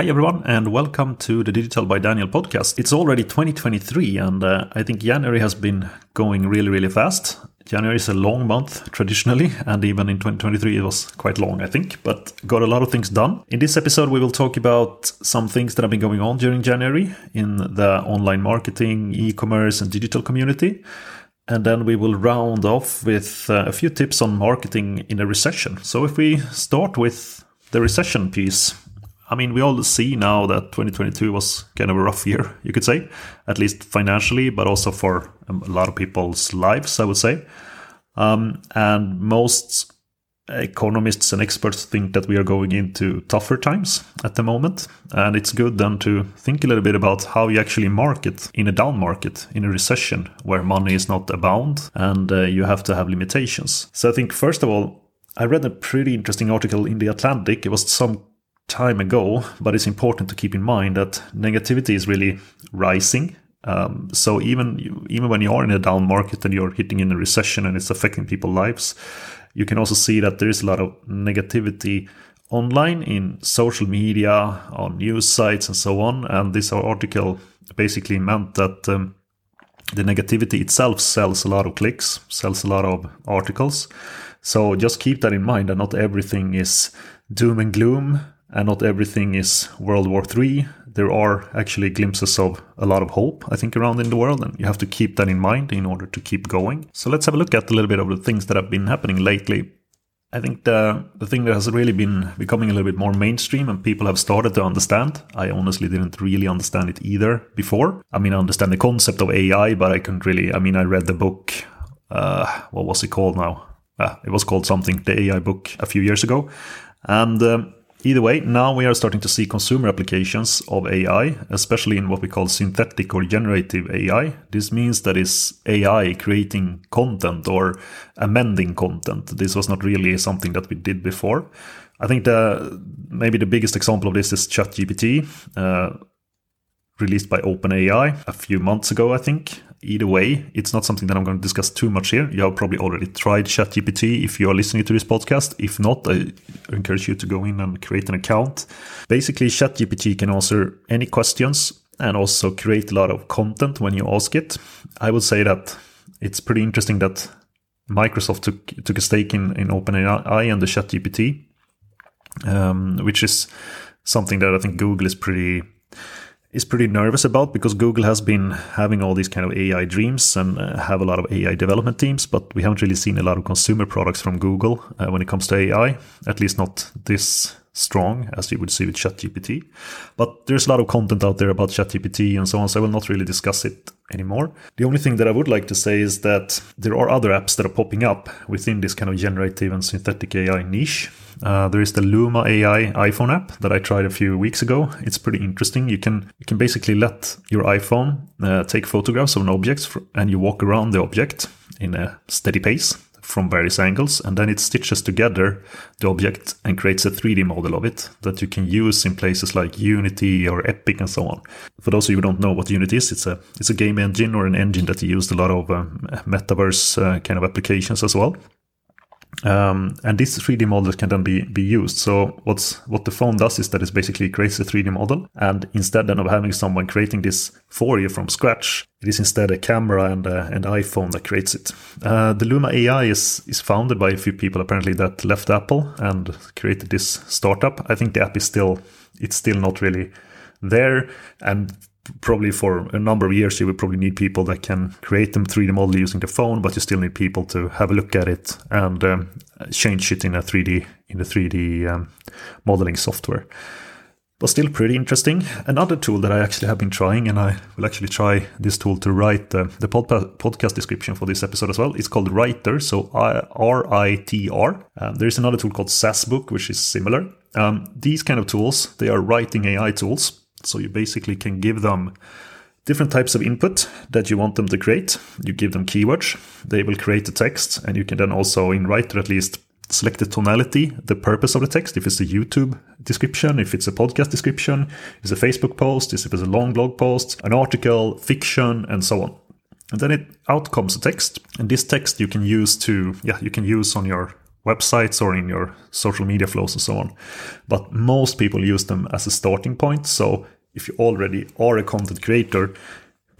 Hi, everyone, and welcome to the Digital by Daniel podcast. It's already 2023, and uh, I think January has been going really, really fast. January is a long month traditionally, and even in 2023 it was quite long, I think, but got a lot of things done. In this episode, we will talk about some things that have been going on during January in the online marketing, e commerce, and digital community. And then we will round off with uh, a few tips on marketing in a recession. So, if we start with the recession piece, I mean, we all see now that 2022 was kind of a rough year, you could say, at least financially, but also for a lot of people's lives, I would say. Um, and most economists and experts think that we are going into tougher times at the moment. And it's good then to think a little bit about how you actually market in a down market, in a recession where money is not abound and uh, you have to have limitations. So I think, first of all, I read a pretty interesting article in The Atlantic. It was some time ago, but it's important to keep in mind that negativity is really rising. Um, so even even when you are in a down market and you're hitting in a recession and it's affecting people's lives, you can also see that there is a lot of negativity online in social media, on news sites, and so on. And this article basically meant that um, the negativity itself sells a lot of clicks, sells a lot of articles. So just keep that in mind that not everything is doom and gloom and not everything is World War III. There are actually glimpses of a lot of hope, I think, around in the world, and you have to keep that in mind in order to keep going. So let's have a look at a little bit of the things that have been happening lately. I think the the thing that has really been becoming a little bit more mainstream and people have started to understand. I honestly didn't really understand it either before. I mean, I understand the concept of AI, but I couldn't really. I mean, I read the book. Uh, what was it called now? Uh, it was called something, the AI book, a few years ago, and. Um, Either way, now we are starting to see consumer applications of AI, especially in what we call synthetic or generative AI. This means that is AI creating content or amending content. This was not really something that we did before. I think the maybe the biggest example of this is ChatGPT, uh, released by OpenAI a few months ago, I think either way, it's not something that I'm going to discuss too much here. You have probably already tried ChatGPT if you are listening to this podcast. If not, I encourage you to go in and create an account. Basically, ChatGPT can answer any questions and also create a lot of content when you ask it. I would say that it's pretty interesting that Microsoft took took a stake in, in OpenAI and the ChatGPT, um, which is something that I think Google is pretty is pretty nervous about because Google has been having all these kind of AI dreams and uh, have a lot of AI development teams, but we haven't really seen a lot of consumer products from Google uh, when it comes to AI, at least not this strong as you would see with ChatGPT. But there's a lot of content out there about ChatGPT and so on, so I will not really discuss it anymore. The only thing that I would like to say is that there are other apps that are popping up within this kind of generative and synthetic AI niche. Uh, there is the Luma AI iPhone app that I tried a few weeks ago. It's pretty interesting. You can you can basically let your iPhone uh, take photographs of an object and you walk around the object in a steady pace from various angles and then it stitches together the object and creates a 3D model of it that you can use in places like Unity or Epic and so on. For those of you who don't know what Unity is, it's a it's a game engine or an engine that used a lot of um, metaverse uh, kind of applications as well. Um, and these 3D models can then be, be used. So what's what the phone does is that it basically creates a 3D model, and instead then of having someone creating this for you from scratch, it is instead a camera and uh, an iPhone that creates it. Uh, the Luma AI is is founded by a few people apparently that left Apple and created this startup. I think the app is still it's still not really there, and probably for a number of years you will probably need people that can create them 3D model using the phone, but you still need people to have a look at it and um, change it in a 3D in the 3D um, modeling software. But still pretty interesting. Another tool that I actually have been trying, and I will actually try this tool to write the, the pod, podcast description for this episode as well. It's called Rytr, so I T R. Um, there is another tool called SassBook, which is similar. Um, these kind of tools, they are writing AI tools so you basically can give them different types of input that you want them to create. You give them keywords, they will create the text, and you can then also, in Rytr at least, select the tonality, the purpose of the text. If it's a YouTube description, if it's a podcast description, if it's a Facebook post, if it's a long blog post, an article, fiction, and so on. And then it out comes a text, and this text you can use to yeah you can use on your websites or in your social media flows and so on. But most people use them as a starting point. So if you already are a content creator,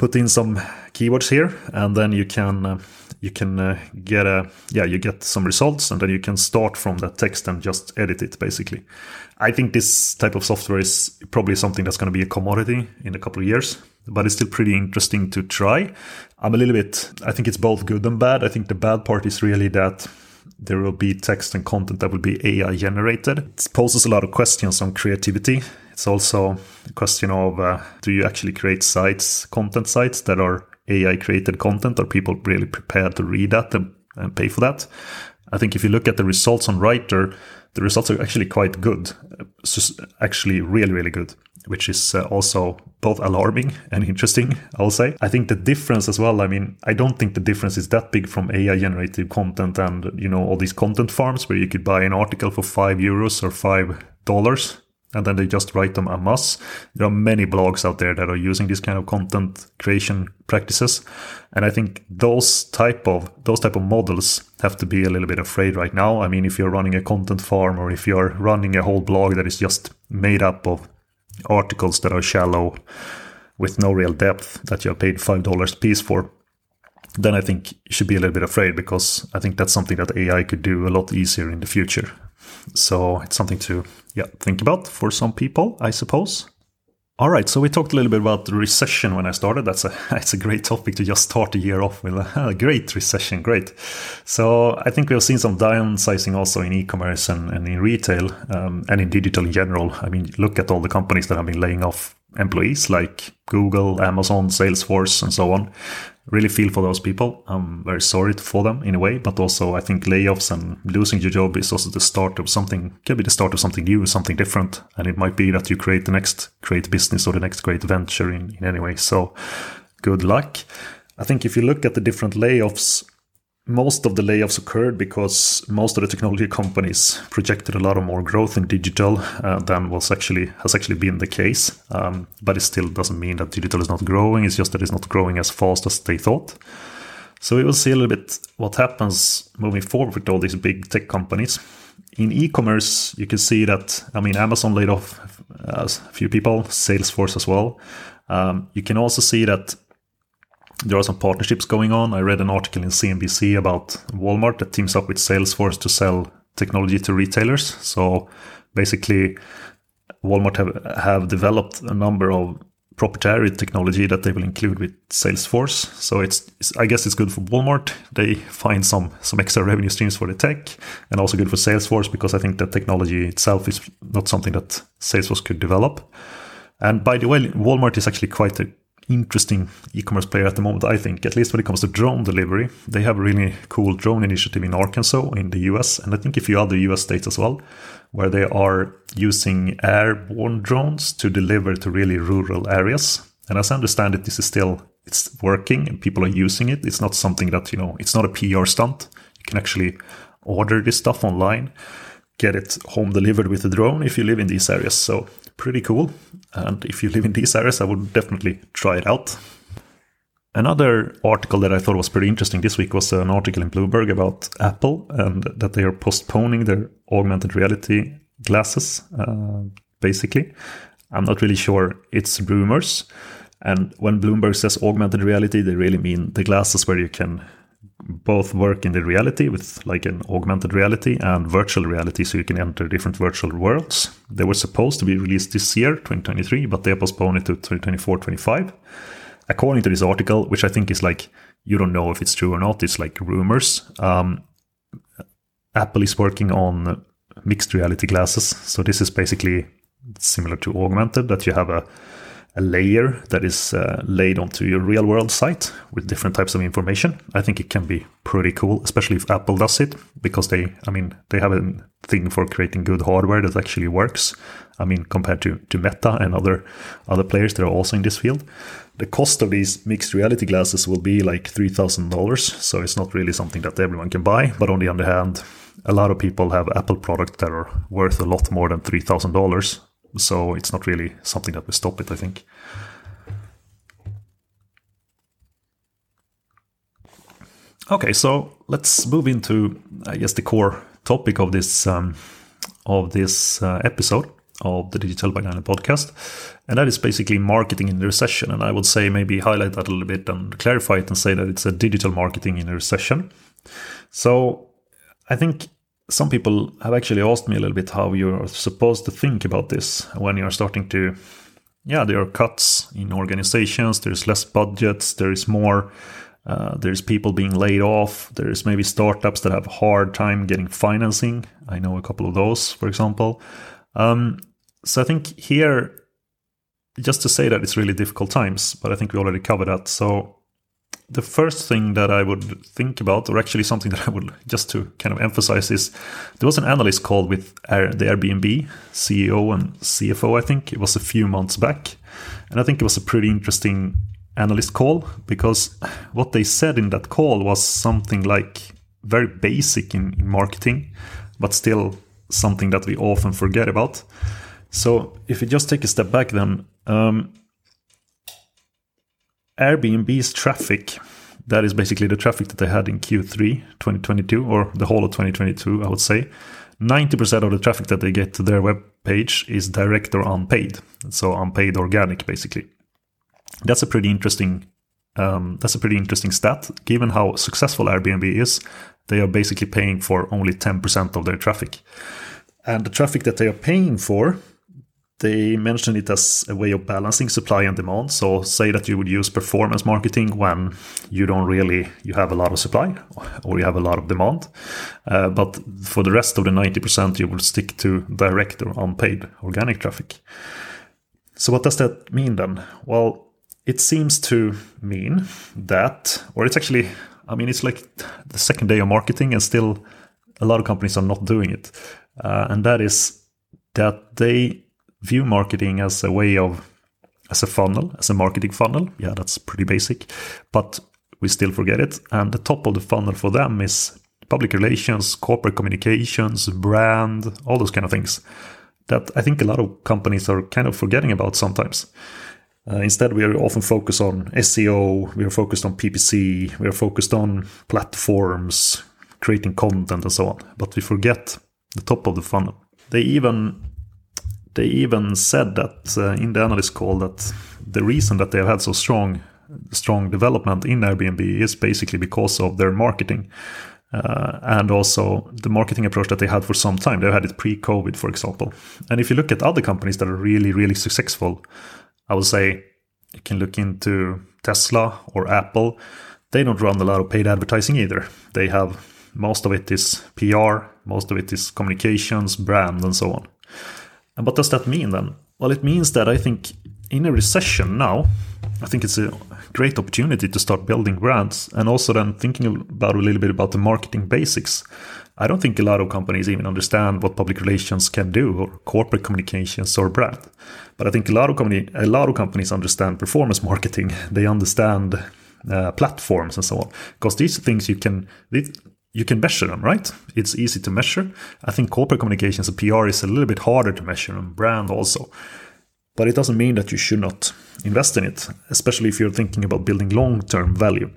put in some keywords here, and then you can uh, you can uh, get a yeah you get some results, and then you can start from that text and just edit it basically. I think this type of software is probably something that's going to be a commodity in a couple of years, but it's still pretty interesting to try. I'm a little bit I think it's both good and bad. I think the bad part is really that there will be text and content that will be AI generated. It poses a lot of questions on creativity. It's also a question of uh, do you actually create sites, content sites that are AI created content? Are people really prepared to read that and, and pay for that? I think if you look at the results on Rytr, the results are actually quite good. Actually, really, really good which is uh, also both alarming and interesting, I'll say. I think the difference as well, I mean, I don't think the difference is that big from AI generated content and, you know, all these content farms where you could buy an article for five euros or five dollars and then they just write them a mass. There are many blogs out there that are using this kind of content creation practices, and I think those type of those type of models have to be a little bit afraid right now. I mean, if you're running a content farm or if you're running a whole blog that is just made up of articles that are shallow with no real depth that you are paid five dollars piece for, then I think you should be a little bit afraid because I think that's something that AI could do a lot easier in the future. So it's something to yeah think about for some people, I suppose. All right, so we talked a little bit about the recession when I started. That's a it's a great topic to just start the year off with. A great recession, great. So I think we have seen some downsizing also in e-commerce and, and in retail um, and in digital in general. I mean, look at all the companies that have been laying off employees like Google, Amazon, Salesforce, and so on really feel for those people. I'm very sorry for them in a way, but also I think layoffs and losing your job is also the start of something, can be the start of something new, something different. And it might be that you create the next great business or the next great venture in, in any way. So good luck. I think if you look at the different layoffs most of the layoffs occurred because most of the technology companies projected a lot of more growth in digital uh, than was actually has actually been the case. Um, but it still doesn't mean that digital is not growing. It's just that it's not growing as fast as they thought. So we will see a little bit what happens moving forward with all these big tech companies. In e-commerce, you can see that I mean Amazon laid off uh, a few people, Salesforce as well. Um, you can also see that there are some partnerships going on. I read an article in CNBC about Walmart that teams up with Salesforce to sell technology to retailers. So basically, Walmart have, have developed a number of proprietary technology that they will include with Salesforce. So it's, it's, I guess it's good for Walmart. They find some some extra revenue streams for the tech, and also good for Salesforce because I think that technology itself is not something that Salesforce could develop. And by the way, Walmart is actually quite a interesting e-commerce player at the moment, I think, at least when it comes to drone delivery. They have a really cool drone initiative in Arkansas in the US, and I think a few other US states as well, where they are using airborne drones to deliver to really rural areas. And as I understand it, this is still it's working and people are using it. It's not something that, you know, it's not a PR stunt. You can actually order this stuff online, get it home delivered with a drone if you live in these areas. So pretty cool. And if you live in these areas, I would definitely try it out. Another article that I thought was pretty interesting this week was an article in Bloomberg about Apple and that they are postponing their augmented reality glasses, uh, basically. I'm not really sure. It's rumors. And when Bloomberg says augmented reality, they really mean the glasses where you can both work in the reality with like an augmented reality and virtual reality so you can enter different virtual worlds. They were supposed to be released this year 2023 but they postponed it to 2024 25 according to this article which i think is like you don't know if it's true or not it's like rumors um, apple is working on mixed reality glasses. So this is basically similar to augmented that you have a a layer that is uh, laid onto your real world site with different types of information. I think it can be pretty cool, especially if Apple does it, because they, I mean, they have a thing for creating good hardware that actually works. I mean, compared to, to Meta and other other players that are also in this field. The cost of these mixed reality glasses will be like three thousand dollars, so it's not really something that everyone can buy. But on the other hand, a lot of people have Apple products that are worth a lot more than three thousand dollars so it's not really something that will stop it, I think. Okay, so let's move into, I guess, the core topic of this um, of this uh, episode of the Digital by podcast, and that is basically marketing in the recession. And I would say maybe highlight that a little bit and clarify it and say that it's a digital marketing in a recession. So I think some people have actually asked me a little bit how you're supposed to think about this when you're starting to yeah there are cuts in organizations there's less budgets there is more uh, there's people being laid off there's maybe startups that have a hard time getting financing. I know a couple of those for example. Um, so i think here just to say that it's really difficult times but i think we already covered that. So the first thing that I would think about, or actually something that I would just to kind of emphasize, is there was an analyst call with Air, the Airbnb CEO and CFO. I think it was a few months back, and I think it was a pretty interesting analyst call because what they said in that call was something like very basic in, in marketing, but still something that we often forget about. So if you just take a step back, then. Um, Airbnb's traffic, that is basically the traffic that they had in Q3 2022 or the whole of 2022, I would say. 90% of the traffic that they get to their web page is direct or unpaid. So unpaid organic basically. That's a pretty interesting um, that's a pretty interesting stat. Given how successful Airbnb is, they are basically paying for only 10% of their traffic. And the traffic that they are paying for they mention it as a way of balancing supply and demand. So say that you would use performance marketing when you don't really you have a lot of supply or you have a lot of demand. Uh, but for the rest of the 90%, you will stick to direct or unpaid organic traffic. So what does that mean then? Well, it seems to mean that, or it's actually, I mean, it's like the second day of marketing and still a lot of companies are not doing it. Uh, and that is that they view marketing as a way of as a funnel, as a marketing funnel. Yeah, that's pretty basic, but we still forget it. And the top of the funnel for them is public relations, corporate communications, brand, all those kind of things that I think a lot of companies are kind of forgetting about sometimes. Uh, instead, we are often focused on SEO, we are focused on PPC, we are focused on platforms, creating content, and so on. But we forget the top of the funnel. They even they even said that uh, in the analyst call that the reason that they have had so strong strong development in Airbnb is basically because of their marketing. Uh, and also the marketing approach that they had for some time. They had it pre COVID, for example. And if you look at other companies that are really, really successful, I would say you can look into Tesla or Apple. They don't run a lot of paid advertising either. They have most of it is PR, most of it is communications, brand, and so on. What does that mean then? Well, it means that I think in a recession now, I think it's a great opportunity to start building brands and also then thinking about a little bit about the marketing basics. I don't think a lot of companies even understand what public relations can do or corporate communications or brand. But I think a lot of company, a lot of companies understand performance marketing. They understand uh, platforms and so on because these things you can you can measure them, right? It's easy to measure. I think corporate communications and PR is a little bit harder to measure, and brand also. But it doesn't mean that you should not invest in it, especially if you're thinking about building long term value.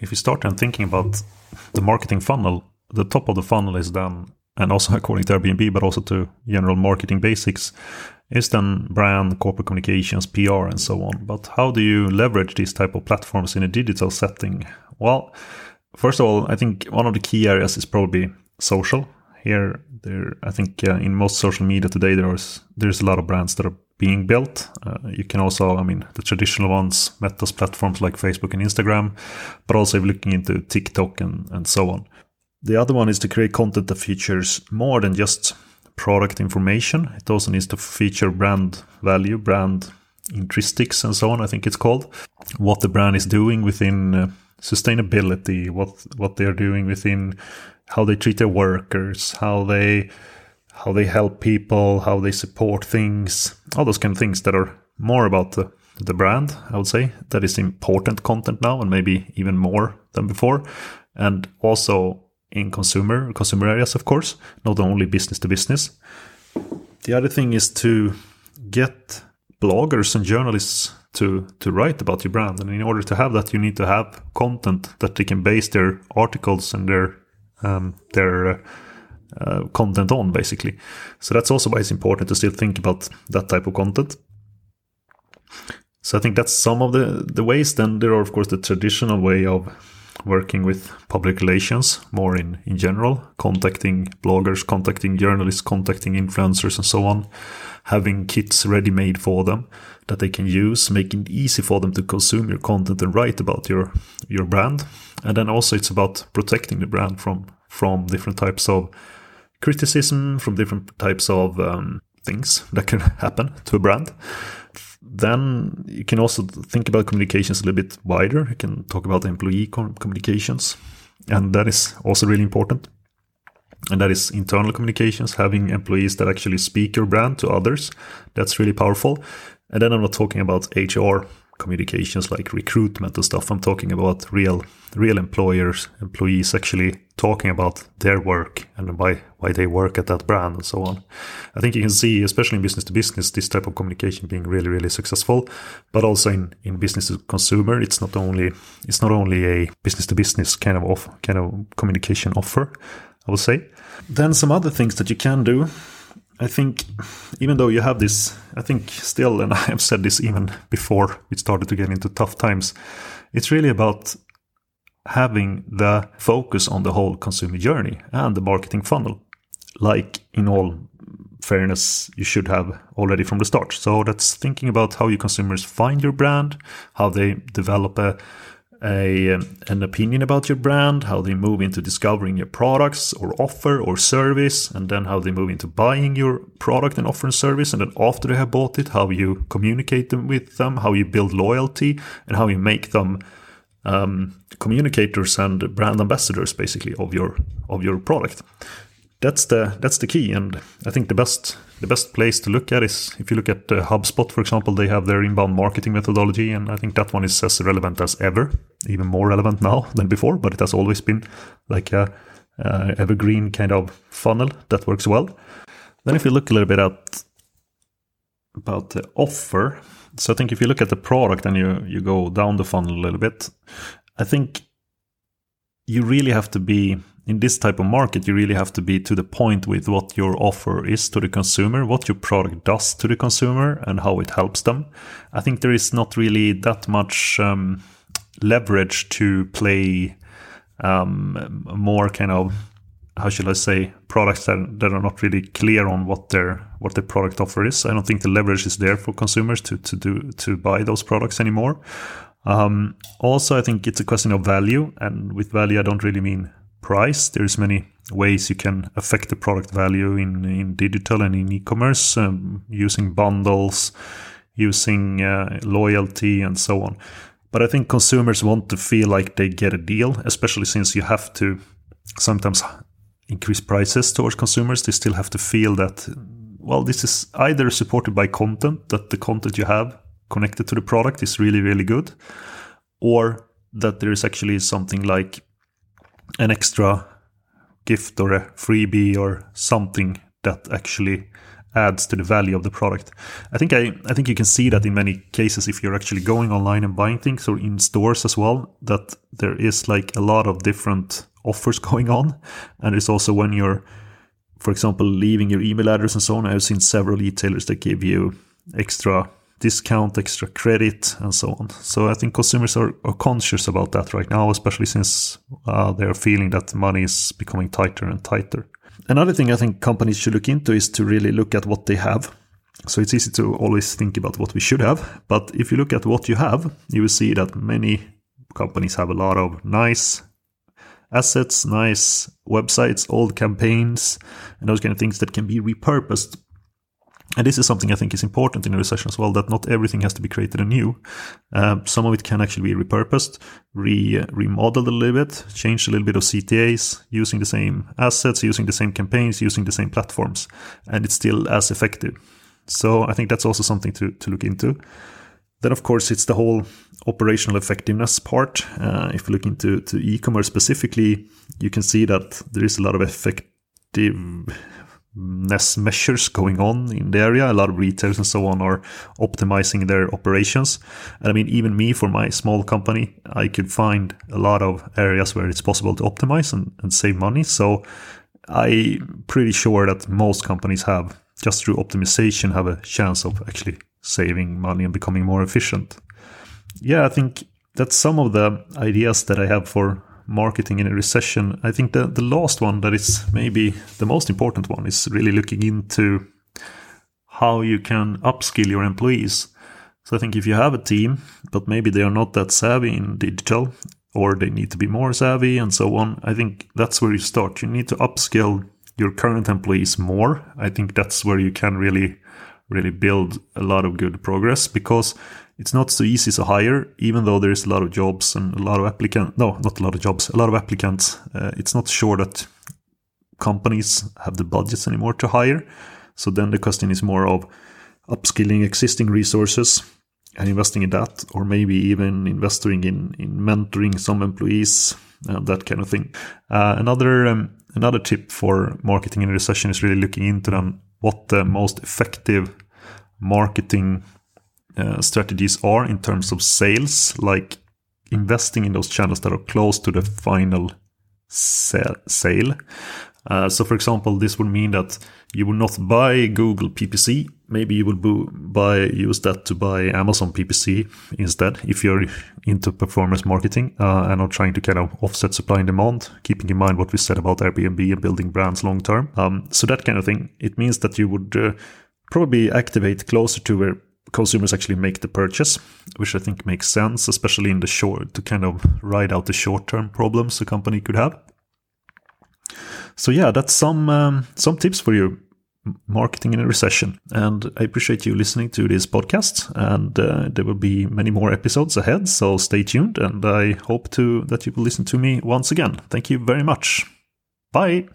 If you start then thinking about the marketing funnel, the top of the funnel is then, and also according to Airbnb, but also to general marketing basics, is then brand, corporate communications, PR, and so on. But how do you leverage these type of platforms in a digital setting? Well, First of all, I think one of the key areas is probably social. Here, there, I think uh, in most social media today, there's there's a lot of brands that are being built. Uh, you can also, I mean, the traditional ones, Meta's platforms like Facebook and Instagram, but also looking into TikTok and, and so on. The other one is to create content that features more than just product information. It also needs to feature brand value, brand intrinsics, and so on. I think it's called what the brand is doing within uh, sustainability, what what they're doing within how they treat their workers, how they how they help people, how they support things, all those kind of things that are more about the the brand, I would say. That is important content now and maybe even more than before. And also in consumer consumer areas, of course, not only business to business. The other thing is to get bloggers and journalists to to write about your brand and in order to have that you need to have content that they can base their articles and their um, their uh, content on, basically. So that's also why it's important to still think about that type of content. So I think that's some of the, the ways. Then there are, of course, the traditional way of working with public relations more in, in general, contacting bloggers, contacting journalists, contacting influencers, and so on, having kits ready made for them that they can use, making it easy for them to consume your content and write about your, your brand. And then also it's about protecting the brand from, from different types of criticism, from different types of um, things that can happen to a brand then you can also think about communications a little bit wider. You can talk about employee communications, and that is also really important. And that is internal communications, having employees that actually speak your brand to others. That's really powerful. And then I'm not talking about HR communications like recruitment and stuff. I'm talking about real real employers, employees actually talking about their work and why why they work at that brand and so on. I think you can see, especially in business to business, this type of communication being really really successful. But also in, in business to consumer, it's not only it's not only a business to business kind of off, kind of communication offer. I would say. Then some other things that you can do I think even though you have this, I think still, and I have said this even before we started to get into tough times, it's really about having the focus on the whole consumer journey and the marketing funnel, like in all fairness you should have already from the start. So that's thinking about how your consumers find your brand, how they develop a a, um, an opinion about your brand, how they move into discovering your products or offer or service, and then how they move into buying your product and offer and service. And then after they have bought it, how you communicate them with them, how you build loyalty, and how you make them um, communicators and brand ambassadors, basically, of your of your product. That's the that's the key, and I think the best the best place to look at is if you look at uh, HubSpot, for example, they have their inbound marketing methodology, and I think that one is as relevant as ever, even more relevant now than before. But it has always been like a, a evergreen kind of funnel that works well. Then, if you look a little bit at about the offer, so I think if you look at the product and you you go down the funnel a little bit, I think you really have to be in this type of market, you really have to be to the point with what your offer is to the consumer, what your product does to the consumer, and how it helps them. I think there is not really that much um, leverage to play um, more kind of how should I say products that, that are not really clear on what their what their product offer is. I don't think the leverage is there for consumers to to do to buy those products anymore. Um, also, I think it's a question of value, and with value, I don't really mean price. There's many ways you can affect the product value in, in digital and in e-commerce um, using bundles, using uh, loyalty and so on. But I think consumers want to feel like they get a deal, especially since you have to sometimes increase prices towards consumers. They still have to feel that, well, this is either supported by content, that the content you have connected to the product is really, really good, or that there is actually something like an extra gift or a freebie or something that actually adds to the value of the product. I think I, I think you can see that in many cases if you're actually going online and buying things or in stores as well, that there is like a lot of different offers going on. And it's also when you're, for example, leaving your email address and so on. I've seen several retailers that give you extra discount, extra credit, and so on. So I think consumers are, are conscious about that right now, especially since uh, they're feeling that money is becoming tighter and tighter. Another thing I think companies should look into is to really look at what they have. So it's easy to always think about what we should have, but if you look at what you have, you will see that many companies have a lot of nice assets, nice websites, old campaigns, and those kind of things that can be repurposed and this is something I think is important in a recession as well, that not everything has to be created anew. Uh, some of it can actually be repurposed, re remodeled a little bit, changed a little bit of CTAs, using the same assets, using the same campaigns, using the same platforms, and it's still as effective. So I think that's also something to, to look into. Then, of course, it's the whole operational effectiveness part. Uh, if you look into to e-commerce specifically, you can see that there is a lot of effective ness measures going on in the area. A lot of retailers and so on are optimizing their operations. And I mean, even me for my small company, I could find a lot of areas where it's possible to optimize and, and save money. So I'm pretty sure that most companies have, just through optimization, have a chance of actually saving money and becoming more efficient. Yeah, I think that's some of the ideas that I have for marketing in a recession. I think the, the last one that is maybe the most important one is really looking into how you can upskill your employees. So I think if you have a team, but maybe they are not that savvy in digital or they need to be more savvy and so on, I think that's where you start. You need to upskill your current employees more. I think that's where you can really, really build a lot of good progress because it's not so easy to hire, even though there is a lot of jobs and a lot of applicants. No, not a lot of jobs, a lot of applicants. Uh, it's not sure that companies have the budgets anymore to hire. So then the question is more of upskilling existing resources and investing in that, or maybe even investing in, in mentoring some employees, uh, that kind of thing. Uh, another um, another tip for marketing in a recession is really looking into them what the most effective marketing uh, strategies are in terms of sales, like investing in those channels that are close to the final sale. Uh, so, for example, this would mean that you will not buy Google PPC. Maybe you will buy use that to buy Amazon PPC instead, if you're into performance marketing uh, and are trying to kind of offset supply and demand, keeping in mind what we said about Airbnb and building brands long term. Um, so that kind of thing. It means that you would uh, probably activate closer to where consumers actually make the purchase, which I think makes sense, especially in the short to kind of ride out the short term problems a company could have. So yeah, that's some um, some tips for you marketing in a recession. And I appreciate you listening to this podcast. And uh, there will be many more episodes ahead, so stay tuned. And I hope to that you will listen to me once again. Thank you very much. Bye.